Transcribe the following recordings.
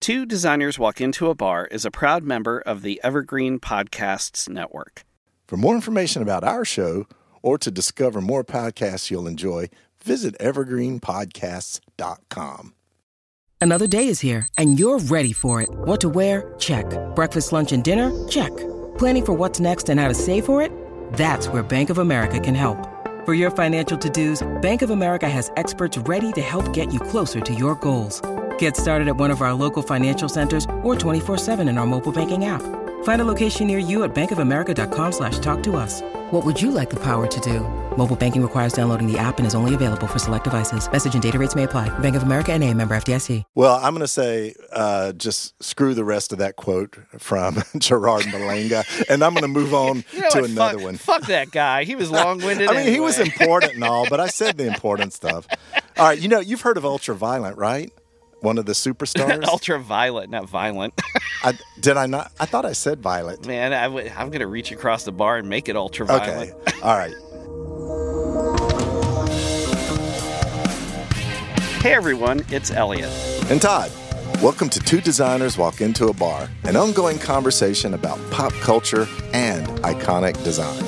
Two Designers Walk Into a Bar is a proud member of the Evergreen Podcasts Network. For more information about our show or to discover more podcasts you'll enjoy, visit evergreenpodcasts.com. Another day is here, and you're ready for it. What to wear? Check. Breakfast, lunch, and dinner? Check. Planning for what's next and how to save for it? That's where Bank of America can help. For your financial to dos, Bank of America has experts ready to help get you closer to your goals. Get started at one of our local financial centers or 24-7 in our mobile banking app. Find a location near you at bankofamerica.com slash talk to us. What would you like the power to do? Mobile banking requires downloading the app and is only available for select devices. Message and data rates may apply. Bank of America and a member FDIC. Well, I'm going to say uh, just screw the rest of that quote from Gerard Malanga, and I'm going to move on You know to what? another fuck, one. Fuck that guy. He was long winded. I mean, he was important and all, but I said the important stuff. All right, you know, you've heard of Ultraviolet, right? One of the superstars. ultraviolet, not violent. I, did I not? I thought I said Violet. Man, I w- I'm going to reach across the bar and make it ultraviolet. Okay. All right. Hey everyone, it's Elliot. And Todd, welcome to Two Designers Walk Into a Bar, an ongoing conversation about pop culture and iconic design.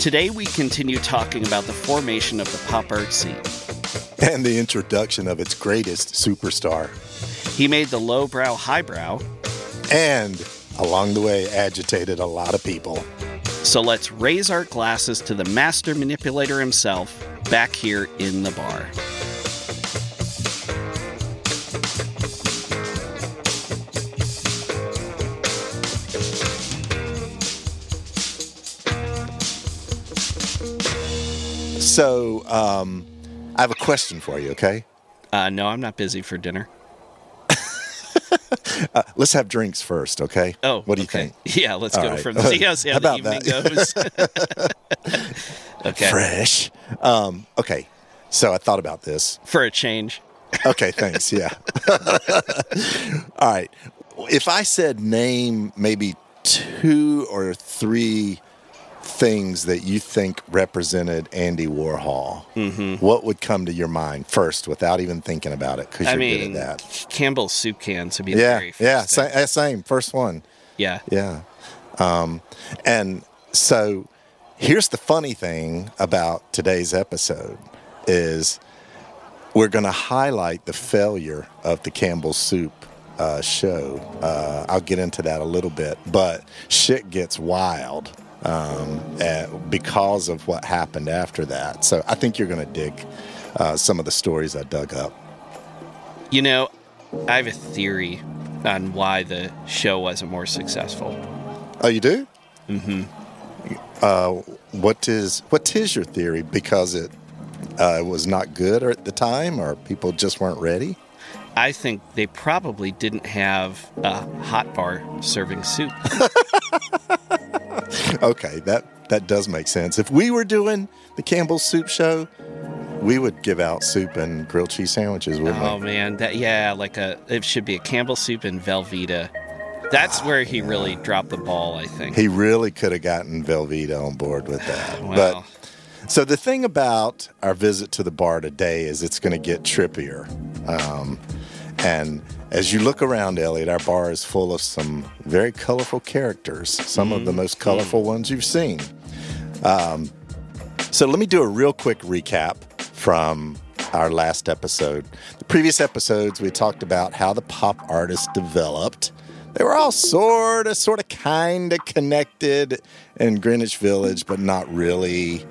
Today we continue talking about the formation of the pop art scene. And the introduction of its greatest superstar. He made the lowbrow highbrow, And along the way, agitated a lot of people. so let's raise our glasses to the master manipulator himself back here in the bar. So, um, I have a question for you, okay? Uh, no, I'm not busy for dinner. Uh, let's have drinks first, okay? Oh, what do you okay. think? Yeah, let's All go right. from see how, see how How the evening that? goes. okay, Fresh. Um, okay, so I thought about this. for a change. Okay, thanks. Yeah. All right. If I said name maybe two or three things that you think represented Andy Warhol, what would come to your mind first without even thinking about it? Because you're mean, good at that. Campbell's soup cans would be the Yeah, yeah, thing. same, same. First one. yeah. Yeah. Um, and so here's the funny thing about today's episode is we're going to highlight the failure of the Campbell's Soup uh, show. Uh, I'll get into that a little bit, but shit gets wild um, uh, because of what happened after that. So I think you're going to dig uh, some of the stories I dug up. You know, I have a theory on why the show wasn't more successful. Oh, you do? Mm-hmm. Uh, what is what is your theory? Because it uh, was not good at the time, or people just weren't ready. I think they probably didn't have a hot bar serving soup. Okay, that that does make sense. If we were doing the Campbell's Soup Show, we would give out soup and grilled cheese sandwiches, wouldn't oh we? man, that yeah, like a it should be a Campbell soup and Velveeta. That's where he really dropped the ball, I think. He really could have gotten Velveeta on board with that. But so the thing about our visit to the bar today is it's going to get trippier. Um, and as you look around, Elliot, our bar is full of some very colorful characters, some of the most colorful ones you've seen. Um, so let me do a real quick recap from our last episode. The previous episodes, we talked about how the pop artists developed. They were all sort of, sort of, kind of connected in Greenwich Village, but not really.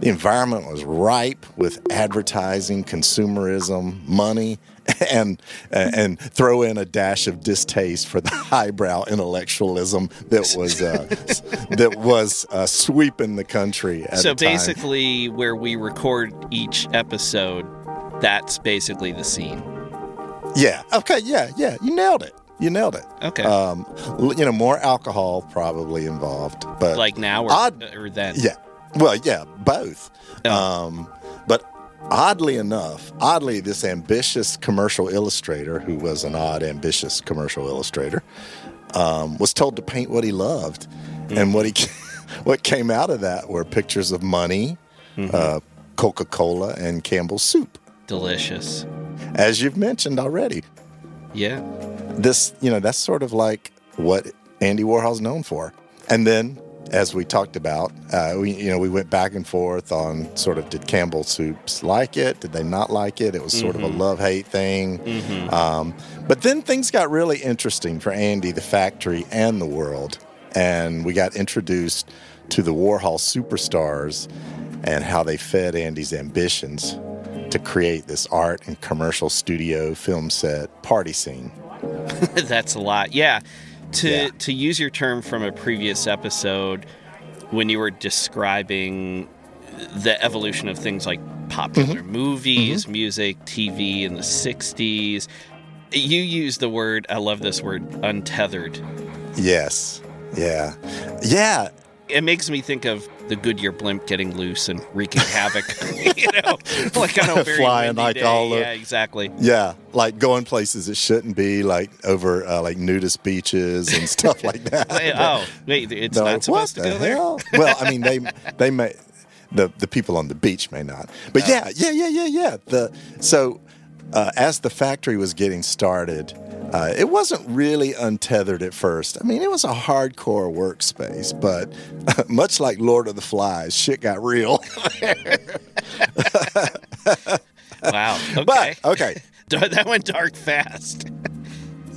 The environment was ripe with advertising, consumerism, money, and and throw in a dash of distaste for the highbrow intellectualism that was uh, that was uh, sweeping the country. At so the time. basically, where we record each episode, that's basically the scene. yeah, okay, yeah, yeah, you nailed it. You nailed it. Okay. Um, you know, more alcohol probably involved, but like now or, odd- or then? Yeah. Well, yeah, both. Oh. Um, oddly enough, oddly, this ambitious commercial illustrator, who was an odd, ambitious commercial illustrator, um, was told to paint what he loved, and what he what came out of that were pictures of money, uh, Coca Cola, and Campbell's soup, Delicious. as you've mentioned already. Yeah. This, you know, that's sort of like what Andy Warhol's known for. And then, as we talked about, uh, we, you know, we went back and forth on sort of did Campbell Soups like it? Did they not like it? It was sort of a love hate thing. Um, but then things got really interesting for Andy, the factory, and the world. And we got introduced to the Warhol superstars and how they fed Andy's ambitions to create this art and commercial studio film set party scene. That's a lot. Yeah. To Yeah. to use your term from a previous episode when you were describing the evolution of things like popular Mm-hmm. movies, music, TV in the 60s, you used the word, I love this word, untethered. Yes. Yeah. Yeah. It makes me think of the Goodyear blimp getting loose and wreaking havoc, you know, like on a very Flying like day. all Yeah, exactly. Yeah. Like going places it shouldn't be, like over uh, like nudist beaches and stuff like that. Oh, wait, it's not like, supposed to the go there? well, I mean, they they may the the people on the beach may not, but yeah, yeah, yeah, yeah, yeah. The so uh, as the factory was getting started, uh, it wasn't really untethered at first. I mean, it was a hardcore workspace, but much like Lord of the Flies, shit got real. Wow. Okay. but okay, that went dark fast.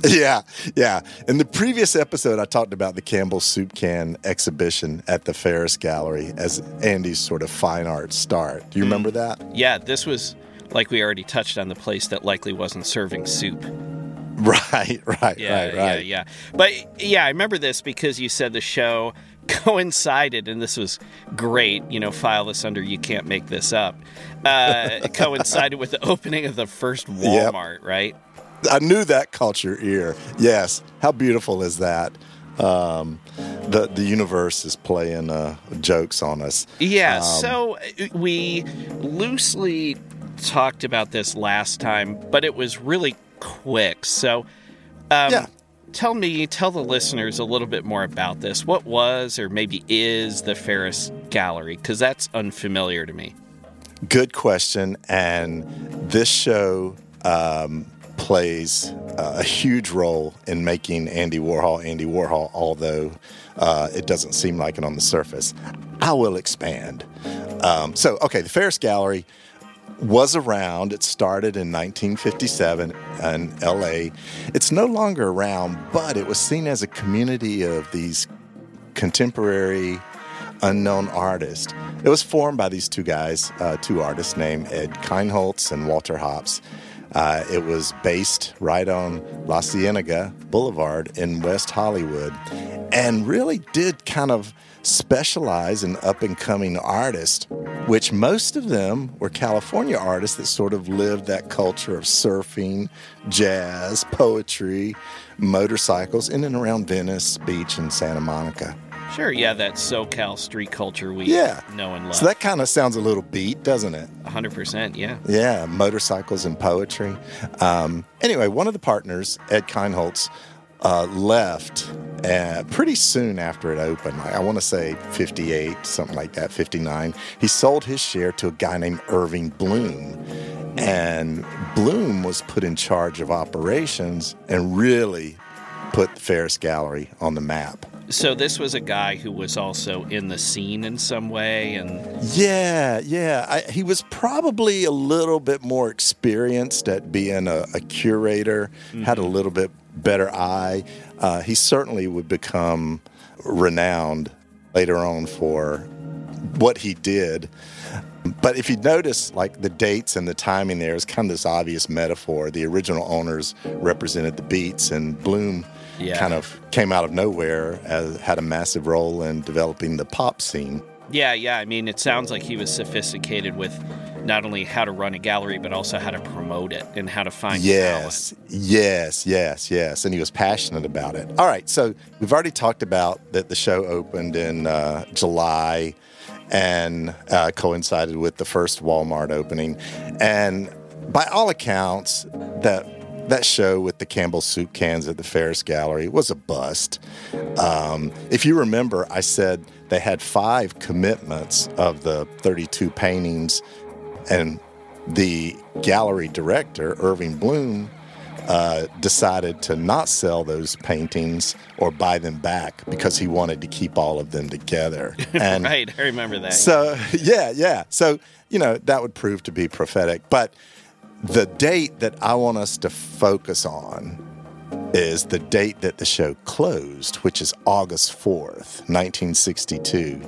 yeah, yeah. In the previous episode, I talked about the Campbell Soup Can exhibition at the Ferus Gallery as Andy's sort of fine art start. Do you remember that? Yeah, this was like we already touched on the place that likely wasn't serving soup. Right, right, Yeah, right, yeah, right. yeah. But yeah, I remember this because you said the show coincided, and this was great. You know, file this under you can't make this up. Uh, coincided with the opening of the first Yep. Walmart, right? I knew that caught your ear. Yes. How beautiful is that? Um, the the universe is playing uh, jokes on us. Yeah, Um, so uh, we loosely talked about this last time, but it was really quick. So, um, Yeah. tell me, tell the listeners a little bit more about this. What was or maybe is the Ferus Gallery? Because that's unfamiliar to me. Good question. And this show um, plays uh, a huge role in making Andy Warhol Andy Warhol, although uh, it doesn't seem like it on the surface. I will expand. Um, so, okay, the Ferus Gallery was around. It started in 1957 in LA. It's no longer around, but it was seen as a community of these contemporary unknown artists. It was formed by these two guys, uh, two artists named Ed Kienholz and Walter Hopps. Uh, it was based right on La Cienega Boulevard in West Hollywood and really did kind of specialize in up and coming artists, which most of them were California artists that sort of lived that culture of surfing, jazz, poetry, motorcycles in and around Venice Beach and Santa Monica. Sure, yeah, that SoCal street culture we Yeah. know and love. So that kind of sounds a little beat, doesn't it? 100%, yeah. Yeah, motorcycles and poetry. Um, anyway, one of the partners, Ed Kienholz, uh, left uh, pretty soon after it opened. Like, I want to say 58, something like that, 59. He sold his share to a guy named Irving Blum. And Blum was put in charge of operations and really put the Ferus Gallery on the map. So this was a guy who was also in the scene in some way and Yeah, yeah. I, he was probably a little bit more experienced at being a, a curator, had a little bit better eye. Uh, he certainly would become renowned later on for what he did. But if you notice, like the dates and the timing there is kind of this obvious metaphor. The original owners represented the beats, and Blum Yeah. kind of came out of nowhere, as, had a massive role in developing the pop scene. Yeah, yeah. I mean, it sounds like he was sophisticated with not only how to run a gallery, but also how to promote it and how to find Yes, yes, yes, yes. And he was passionate about it. All right, so we've already talked about that the show opened in uh, July and uh, coincided with the first Walmart opening. And by all accounts, that that show with the Campbell soup cans at the Ferus Gallery was a bust. Um, if you remember, I said they had five commitments of the 32 paintings, and the gallery director, Irving Blum, uh, decided to not sell those paintings or buy them back because he wanted to keep all of them together. And right, I remember that. So, yeah, yeah. So, you know, that would prove to be prophetic. But the date that I want us to focus on is the date that the show closed, which is August 4th, 1962.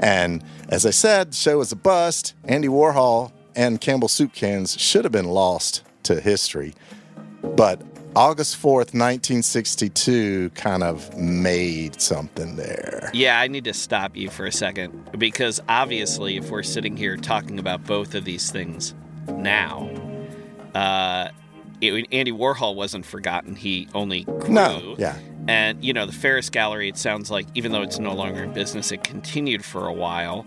And as I said, the show was a bust. Andy Warhol and Campbell Soup Cans should have been lost to history. But August 4th, 1962 kind of made something there. Yeah, I need to stop you for a second because obviously, if we're sitting here talking about both of these things now, uh, it, Andy Warhol wasn't forgotten. He only grew. No, yeah. And, you know, the Ferus Gallery, it sounds like, even though it's no longer in business, it continued for a while.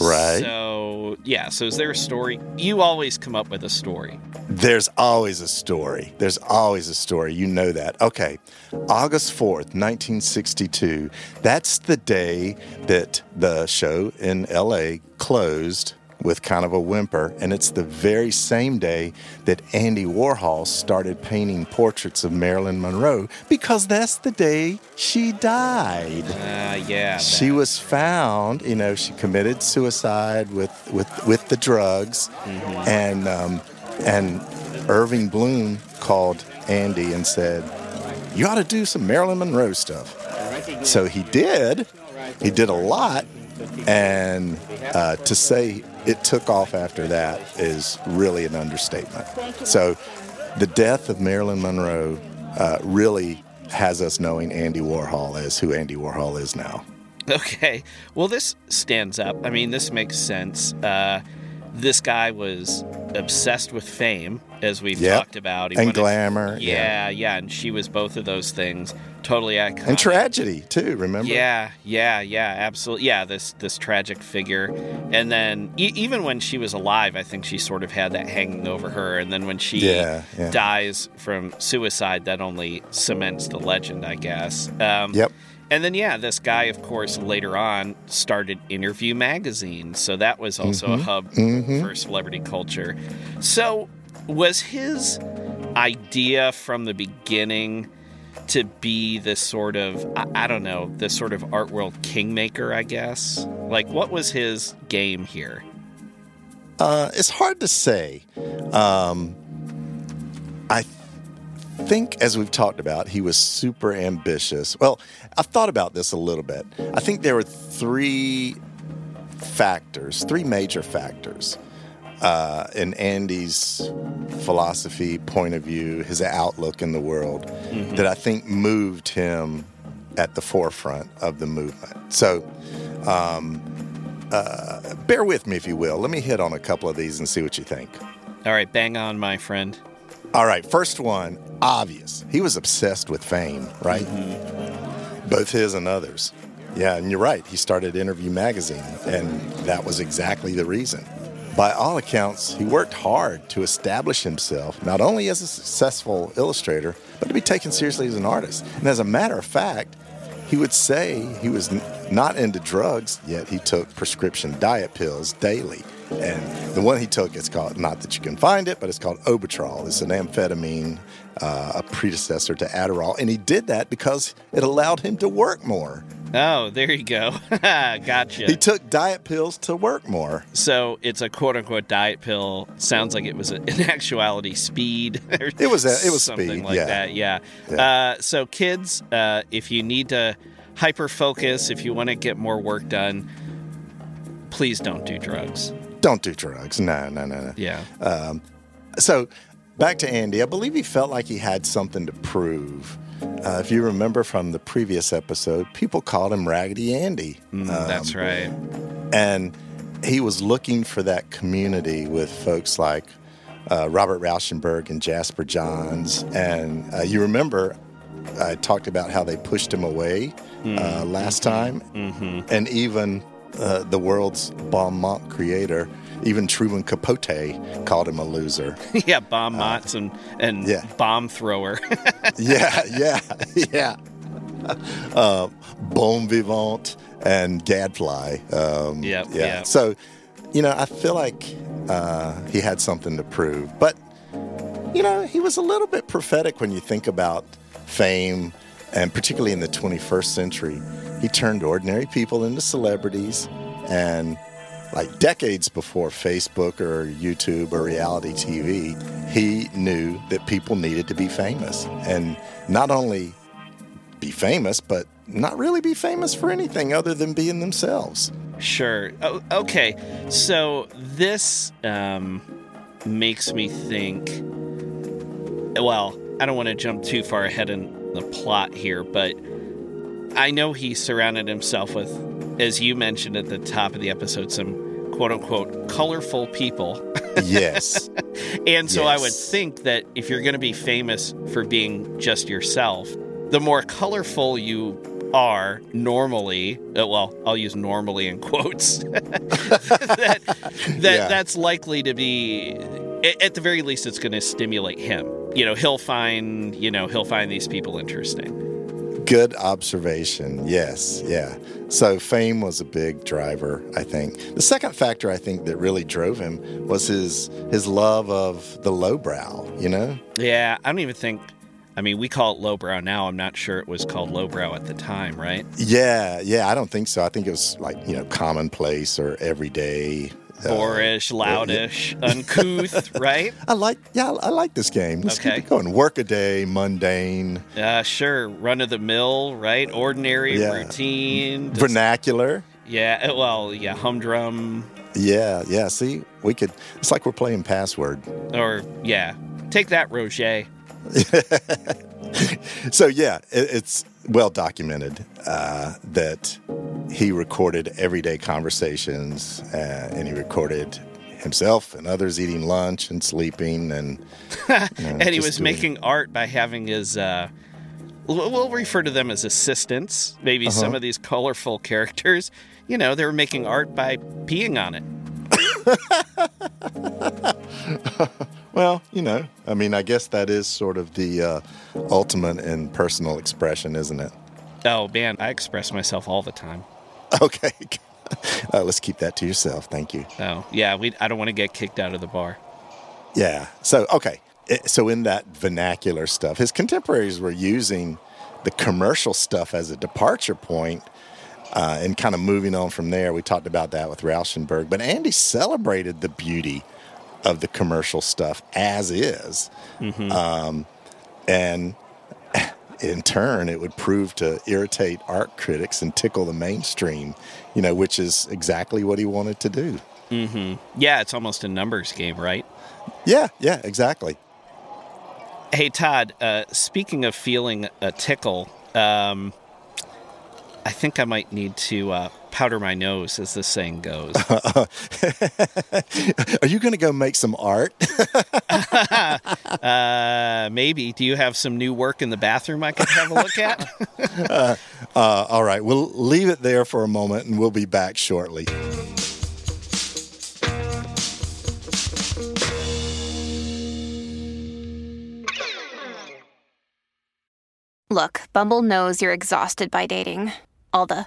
Right. So, yeah. So, is there a story? You always come up with a story. There's always a story. There's always a story. You know that. Okay. August 4th, 1962. That's the day that the show in LA closed with kind of a whimper. And it's the very same day that Andy Warhol started painting portraits of Marilyn Monroe because that's the day she died. Uh, yeah. She was found, you know, she committed suicide with, with, with the drugs. Mm-hmm. And, um, and Irving Blum called Andy and said, You ought to do some Marilyn Monroe stuff. So he did. He did a lot. And uh, to say it took off after that is really an understatement. So the death of Marilyn Monroe uh, really has us knowing Andy Warhol as who Andy Warhol is now. Okay. Well, this stands up. I mean, this makes sense. Uh, this guy was obsessed with fame, as we've yep. talked about. He and glamour. Yeah, yeah, yeah, and she was both of those things. Totally iconic. And tragedy too. Remember? Yeah, yeah, yeah, absolutely. Yeah, this this tragic figure, and then e- even when she was alive, I think she sort of had that hanging over her. And then when she yeah, yeah. dies from suicide, that only cements the legend, I guess. Um, yep. And then, yeah, this guy, of course, later on started Interview Magazine. So that was also mm-hmm. a hub mm-hmm. for celebrity culture. So, was his idea from the beginning to be this sort of, I, I don't know, this sort of art world kingmaker, I guess? Like, what was his game here? Uh, it's hard to say. Um, I think, as we've talked about, he was super ambitious. Well, I've thought about this a little bit. I think there were three factors, three major factors uh, in Andy's philosophy, point of view, his outlook in the world mm-hmm. that I think moved him at the forefront of the movement. So, um, uh, bear with me, if you will. Let me hit on a couple of these and see what you think. All right, bang on, my friend. All right, first one, obvious. He was obsessed with fame, right? Mm-hmm. Both his and others. Yeah, and you're right. He started Interview Magazine, and that was exactly the reason. By all accounts, he worked hard to establish himself not only as a successful illustrator, but to be taken seriously as an artist. And as a matter of fact, he would say he was not into drugs, yet he took prescription diet pills daily. And the one he took, it's called, not that you can find it, but it's called Obetrol. It's an amphetamine, uh, a predecessor to Adderall. And he did that because it allowed him to work more. Oh, there you go. gotcha. He took diet pills to work more. So it's a quote unquote diet pill. Sounds like it was a, in actuality speed. it was a, it was something speed. like yeah. that. Yeah. yeah. Uh, so kids, uh, if you need to hyper focus, if you want to get more work done, please don't do drugs. Don't do drugs. No, no, no, no. Yeah. Um, so back to Andy. I believe he felt like he had something to prove. Uh, if you remember from the previous episode, people called him Raggedy Andy. Mm, um, that's right. And he was looking for that community with folks like uh, Robert Rauschenberg and Jasper Johns. And uh, you remember I talked about how they pushed him away mm-hmm. last time. Mm-hmm. And even uh, the world's bon mot creator, even Truman Capote called him a loser. yeah, bomb mots and and yeah. bomb thrower. yeah, yeah, yeah. Uh, bon vivant and gadfly. Um, Yep, yeah. yep. So, you know, I feel like uh, he had something to prove, but you know, he was a little bit prophetic when you think about fame, and particularly in the 21st century. He turned ordinary people into celebrities, and like decades before Facebook or YouTube or reality TV, he knew that people needed to be famous. And not only be famous, but not really be famous for anything other than being themselves. Sure. Okay. So this um, makes me think. Well, I don't want to jump too far ahead in the plot here, but I know he surrounded himself with, as you mentioned at the top of the episode, some quote unquote colorful people. Yes. and so I would think that if you're going to be famous for being just yourself, the more colorful you are normally, uh, well, I'll use normally in quotes, that, that Yeah. that's likely to be, at the very least, it's going to stimulate him. You know, he'll find, you know, he'll find these people interesting. Good observation. Yes, yeah. So fame was a big driver, I think. The second factor I think that really drove him was his his love of the lowbrow, you know? Yeah, I don't even think. I mean, we call it lowbrow now. I'm not sure it was called lowbrow at the time, right? Yeah, yeah, I don't think so. I think it was like, you know, commonplace or everyday. Boorish, loudish, uncouth, right? I like yeah, I like this game. Let's Okay. keep it going. Work a day, mundane, Uh, sure, run of the mill, right? Ordinary, Yeah. routine. just- vernacular. yeah, uh, well, yeah, humdrum, Yeah, yeah. See, we could it's like we're playing password. or yeah, take that, Roger. So yeah, it, it's well documented uh, that he recorded everyday conversations, uh, and he recorded himself and others eating lunch and sleeping, and you know, and he was doing- making art by having his. Uh, we'll refer to them as assistants. Maybe Uh-huh. some of these colorful characters. You know, they were making art by peeing on it. Well, you know, I mean, I guess that is sort of the uh, ultimate in personal expression, isn't it? Oh man, I express myself all the time. Okay, uh, let's keep that to yourself. Thank you. Oh yeah, we. I don't want to get kicked out of the bar. Yeah. So, okay. It- So, in that vernacular stuff, his contemporaries were using the commercial stuff as a departure point, uh, and kind of moving on from there. We talked about that with Rauschenberg, but Andy celebrated the beauty of the commercial stuff as is. Um, and in turn, it would prove to irritate art critics and tickle the mainstream, you know, which is exactly what he wanted to do. Yeah, it's almost a numbers game, right? Yeah, yeah, exactly. Hey Todd, uh, speaking of feeling a tickle, um, I think I might need to uh, powder my nose, as the saying goes. Are you going to go make some art? uh, maybe. Do you have some new work in the bathroom I could have a look at? Uh, all right, we'll leave it there for a moment and we'll be back shortly. Look, Bumble knows you're exhausted by dating. All the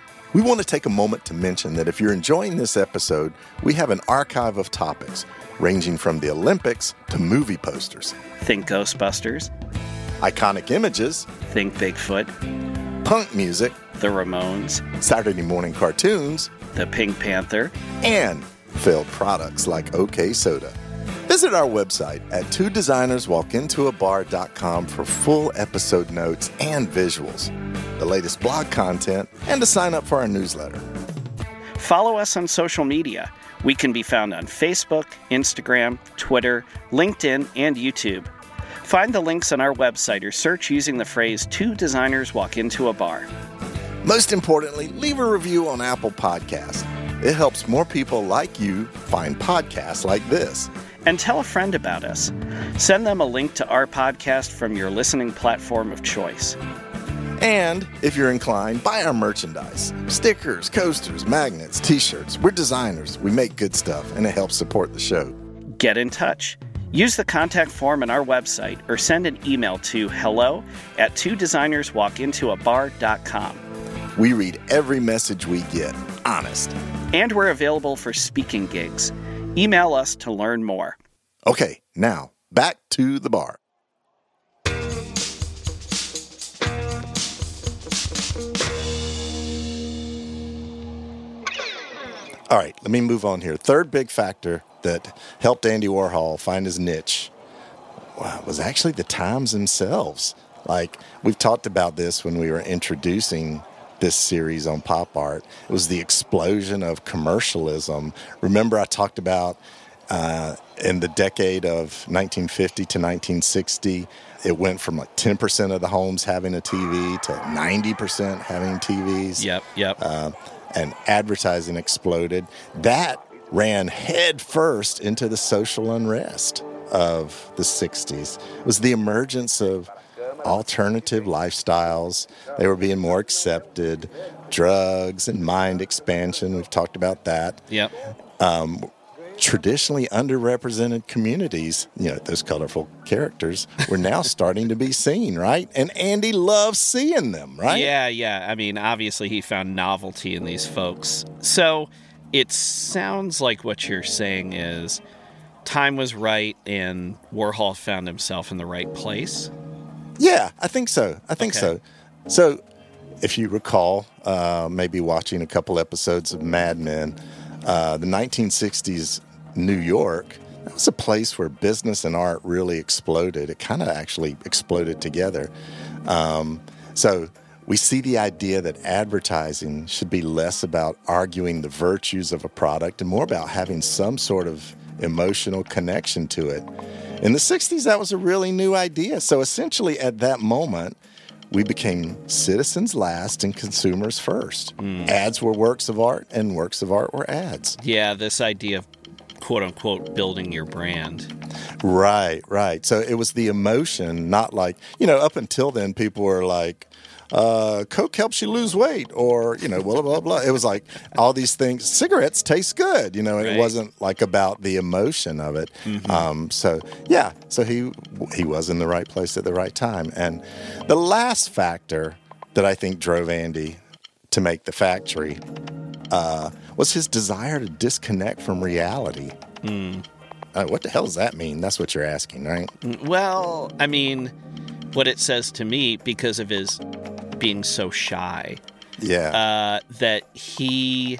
We want to take a moment to mention that if you're enjoying this episode, we have an archive of topics ranging from the Olympics to movie posters, think Ghostbusters, iconic images, think Bigfoot, punk music, the Ramones, Saturday morning cartoons, the Pink Panther. and failed products like OK Soda. Visit our website at two designerswalkintoabar.com for full episode notes and visuals, the latest blog content, and to sign up for our newsletter. Follow us on social media. We can be found on Facebook, Instagram, Twitter, LinkedIn, and YouTube. Find the links on our website or search using the phrase Two Designers Walk Into a Bar. Most importantly, leave a review on Apple Podcasts. It helps more people like you find podcasts like this. And tell a friend about us. Send them a link to our podcast from your listening platform of choice. And if you're inclined, buy our merchandise stickers, coasters, magnets, t shirts. We're designers, we make good stuff, and it helps support the show. Get in touch. Use the contact form on our website or send an email to hello at two designers walk into a designerswalkintoabar.com. We read every message we get, honest. And we're available for speaking gigs. Email us to learn more. Okay, now back to the bar. All right, let me move on here. Third big factor that helped Andy Warhol find his niche was actually the times themselves. Like we've talked about this when we were introducing this series on pop art. It was the explosion of commercialism. Remember, I talked about uh, in the decade of 1950 to 1960, it went from like 10% of the homes having a TV to 90% having TVs. Yep, yep. Uh, and advertising exploded. That ran headfirst into the social unrest of the 60s. It was the emergence of alternative lifestyles. They were being more accepted. Drugs and mind expansion. We've talked about that. Yep. Um, traditionally underrepresented communities, you know, those colorful characters were now starting to be seen, right? And Andy loves seeing them, right? Yeah, yeah. I mean, obviously he found novelty in these folks. So it sounds like what you're saying is time was right and Warhol found himself in the right place. Yeah, I think so. I think Okay. so. So, if you recall, uh, maybe watching a couple episodes of Mad Men, uh, the 1960s New York, that was a place where business and art really exploded. It kind of actually exploded together. Um, so, we see the idea that advertising should be less about arguing the virtues of a product and more about having some sort of emotional connection to it. In the 60s, that was a really new idea. So essentially, at that moment, we became citizens last and consumers first. Hmm. Ads were works of art, and works of art were ads. Yeah, this idea of quote unquote building your brand. Right, right. So it was the emotion, not like, you know, up until then, people were like, uh, Coke helps you lose weight, or, you know, blah, blah, blah. It was like all these things. Cigarettes taste good, you know, and Right. it wasn't like about the emotion of it. Um, so, yeah, so he, he was in the right place at the right time. And the last factor that I think drove Andy to make the factory uh, was his desire to disconnect from reality. Mm. Uh, what the hell does that mean? That's what you're asking, right? Well, I mean, what it says to me because of his being so shy, Yeah. uh, that he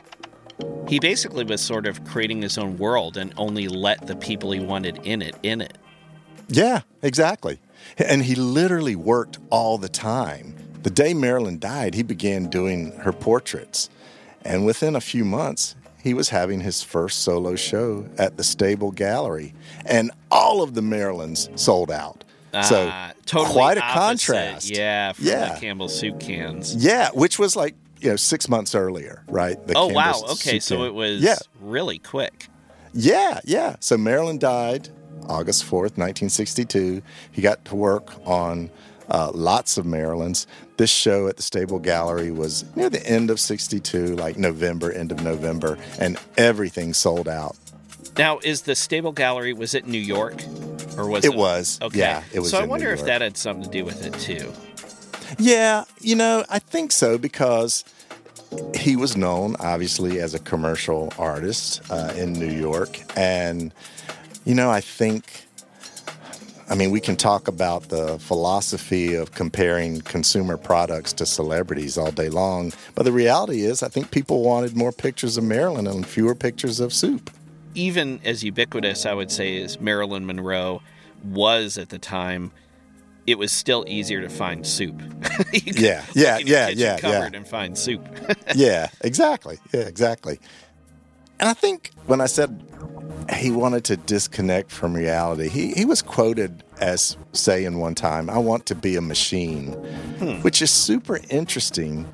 he basically was sort of creating his own world and only let the people he wanted in it in it. yeah, exactly. And he literally worked all the time. The day Marilyn died, he began doing her portraits. And within a few months, he was having his first solo show at the Stable Gallery. And all of the Marilyns sold out. So, Ah, totally quite a opposite, contrast. Yeah, from Yeah. the Campbell soup cans. Yeah, which was like, you know, six months earlier, right? The Oh wow. Okay, so can. it was Yeah. really quick. Yeah, yeah. So Marilyn died August 4th, 1962. He got to work on uh, lots of Marilyns. This show at the Stable Gallery was near the end of 62, like November, end of November, and everything sold out. Now, is the Stable Gallery was it New York, or was it? It was. Okay. Yeah, it was So I wonder if that had something to do with it too. Yeah, you know, I think so because he was known, obviously, as a commercial artist uh, in New York. And, you know, I think, I mean, we can talk about the philosophy of comparing consumer products to celebrities all day long. But the reality is, I think people wanted more pictures of Marilyn and fewer pictures of soup. Even as ubiquitous, I would say, as Marilyn Monroe was at the time, it was still easier to find soup. Yeah, yeah, yeah, yeah, cupboard yeah. and find soup. yeah, exactly. Yeah, exactly. and I think when I said he wanted to disconnect from reality, he, he was quoted as saying one time, I want to be a machine, hmm. which is super interesting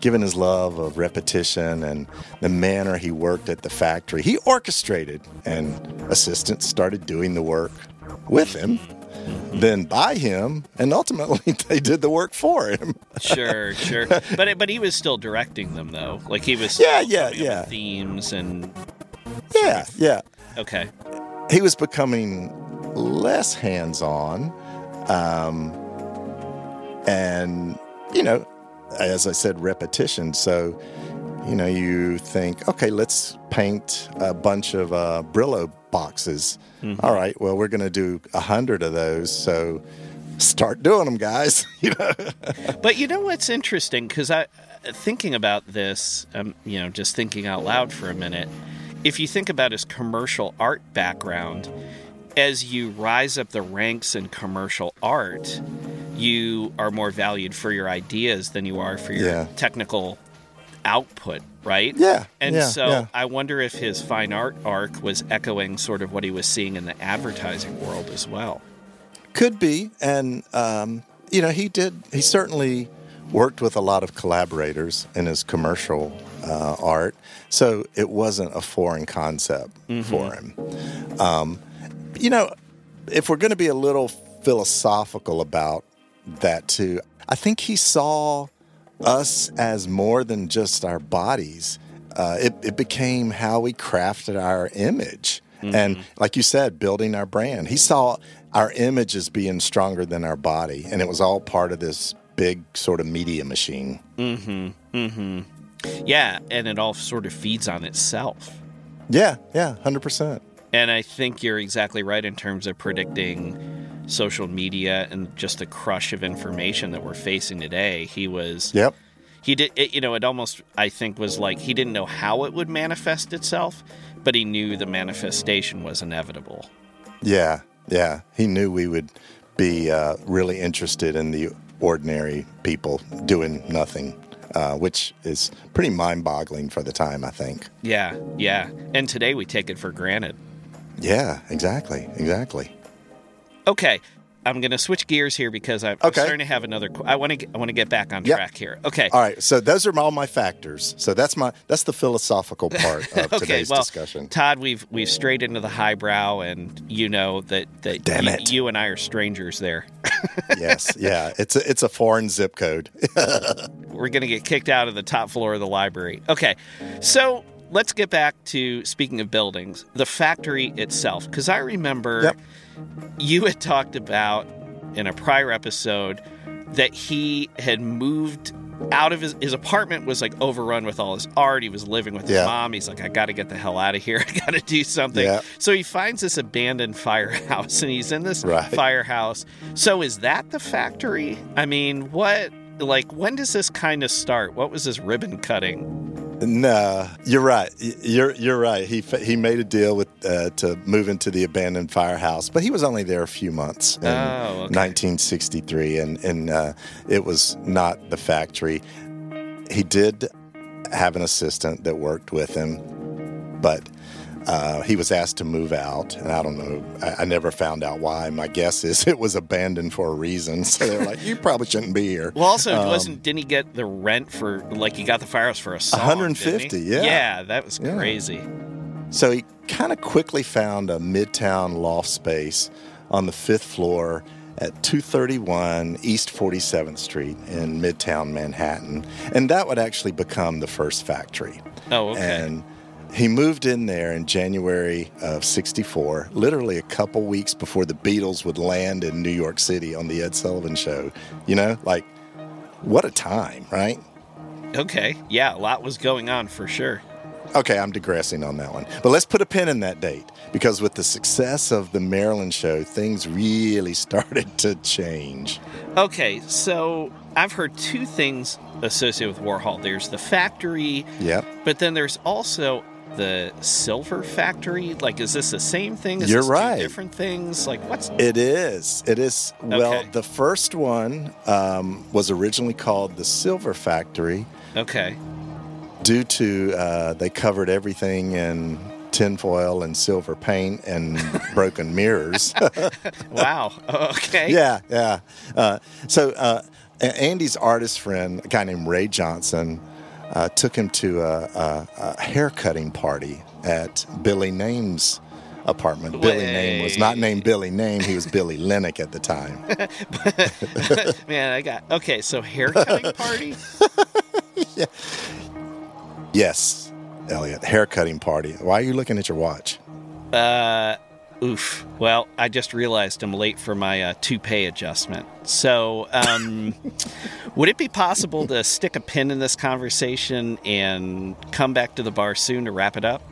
given his love of repetition and the manner he worked at the factory. He orchestrated, and assistants started doing the work with him, then by him, and ultimately they did the work for him. Sure, sure. But but he was still directing them though. Like he was Yeah, yeah, yeah. themes and Yeah, yeah. okay. he was becoming less hands-on um, and you know as i said repetition so you know you think okay let's paint a bunch of uh, brillo boxes All right well we're going to do a hundred of those so start doing them guys you know But you know what's interesting? Because I, thinking about this, um, you know, just thinking out loud for a minute. If you think about his commercial art background, as you rise up the ranks in commercial art, you are more valued for your ideas than you are for your Yeah. technical output, right? Yeah, And yeah, so yeah. I wonder if his fine art arc was echoing sort of what he was seeing in the advertising world as well. Could be, and um, you know, he did. He certainly worked with a lot of collaborators in his commercial uh, art, so it wasn't a foreign concept for him. Um, you know, if we're going to be a little philosophical about that too, I think he saw us as more than just our bodies. Uh, it, it became how we crafted our image. And like you said, building our brand. He saw our image as being stronger than our body. And it was all part of this big sort of media machine. Mm-hmm. Mm-hmm. Yeah, and it all sort of feeds on itself. Yeah, yeah, 100%. And I think you're exactly right in terms of predicting social media and just the crush of information that we're facing today. He was, Yep. he did, it, you know, it almost, I think, was like he didn't know how it would manifest itself, but he knew the manifestation was inevitable. Yeah, yeah. He knew we would be uh, really interested in the ordinary people doing nothing, uh, which is pretty mind boggling for the time, I think. Yeah, yeah. And today we take it for granted. Yeah, exactly, exactly. Okay, I'm going to switch gears here because I'm Okay. starting to have another. qu- I want to. I want to get back on Yep. track here. Okay. All right, so those are all my factors. So that's my that's the philosophical part of okay, today's well, discussion. Todd, we've we've strayed into the highbrow, and you know that that Damn you, it. you and I are strangers there. yes, yeah, it's a it's a foreign zip code. We're gonna get kicked out of the top floor of the library. Okay, so let's get back to speaking of buildings, the factory itself, because I remember Yep. You had talked about in a prior episode that he had moved out of his his apartment was like overrun with all his art. He was living with his Yeah. mom. He's like, I got to get the hell out of here. I got to do something. Yeah. So he finds this abandoned firehouse, and he's in this Right. firehouse. So is that the factory? I mean, what? Like, when does this kind of start? What was this ribbon cutting? No, you're right. You're you're right. He he made a deal with uh, to move into the abandoned firehouse, but he was only there a few months in Oh, okay. 1963, and and uh, it was not the factory. He did have an assistant that worked with him, but. Uh, he was asked to move out, and I don't know. I, I never found out why. My guess is it was abandoned for a reason. So they're like, "You probably shouldn't be here." Well, also, Um, wasn't didn't he get the rent for like he got the firehouse for a song? 150, yeah. Yeah, that was Yeah. crazy. So he kind of quickly found a midtown loft space on the fifth floor at 231 East 47th Street in midtown Manhattan. And that would actually become the first factory. Oh, okay. And he moved in there in January of 64, literally a couple weeks before the Beatles would land in New York City on the Ed Sullivan Show. You know, like, what a time, right? okay. Yeah, a lot was going on for sure. Okay, I'm digressing on that one. But let's put a pin in that date because with the success of the Marilyn show, things really started to change. Okay, so I've heard two things associated with Warhol. There's the factory, Yep. but then there's also the silver factory. Like, is this the same thing? Is You're right. different things? Like, what's It is. It is. Well, the first one um, was originally called the Silver Factory okay? due to uh, they covered everything in tinfoil and silver paint and broken mirrors. wow. Okay. yeah, yeah. Uh, so uh, Andy's artist friend, a guy named Ray Johnson, uh, took him to a, a, a haircutting party at Billy Name's apartment. Billy Name was not named Billy Name; he was Billy Linich at the time. Man, I got okay. So haircutting party. yeah. Yes, Elliot, haircutting party. Why are you looking at your watch? Uh, oof. Well, I just realized I'm late for my uh, toupee adjustment. So, um, would it be possible to stick a pin in this conversation and come back to the bar soon to wrap it up?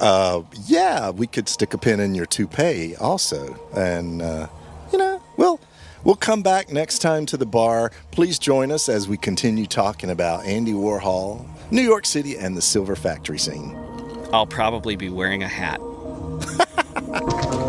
Uh, yeah, we could stick a pin in your toupee also, and uh, you know, we'll we'll come back next time to the bar. Please join us as we continue talking about Andy Warhol, New York City, and the Silver Factory scene. I'll probably be wearing a hat. ハハハハ!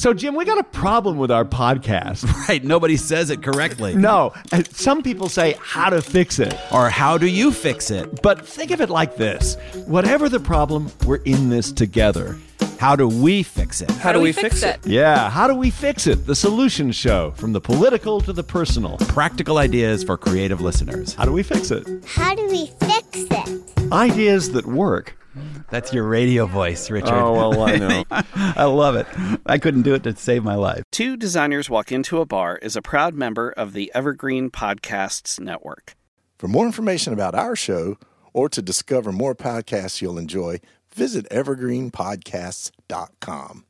So, Jim, we got a problem with our podcast. Right. Nobody says it correctly. No, some people say how to fix it. Or how do you fix it? But think of it like this whatever the problem, we're in this together. How do we fix it? How do we fix it? Yeah, how do we fix it? The solution show, from the political to the personal. Practical ideas for creative listeners. How do we fix it? How do we fix it? Ideas that work. That's your radio voice, Richard. Oh, well, I know. I love it. I couldn't do it to save my life. Two Designers Walk Into a Bar is a proud member of the Evergreen Podcasts Network. For more information about our show or to discover more podcasts you'll enjoy, visit evergreenpodcasts.com.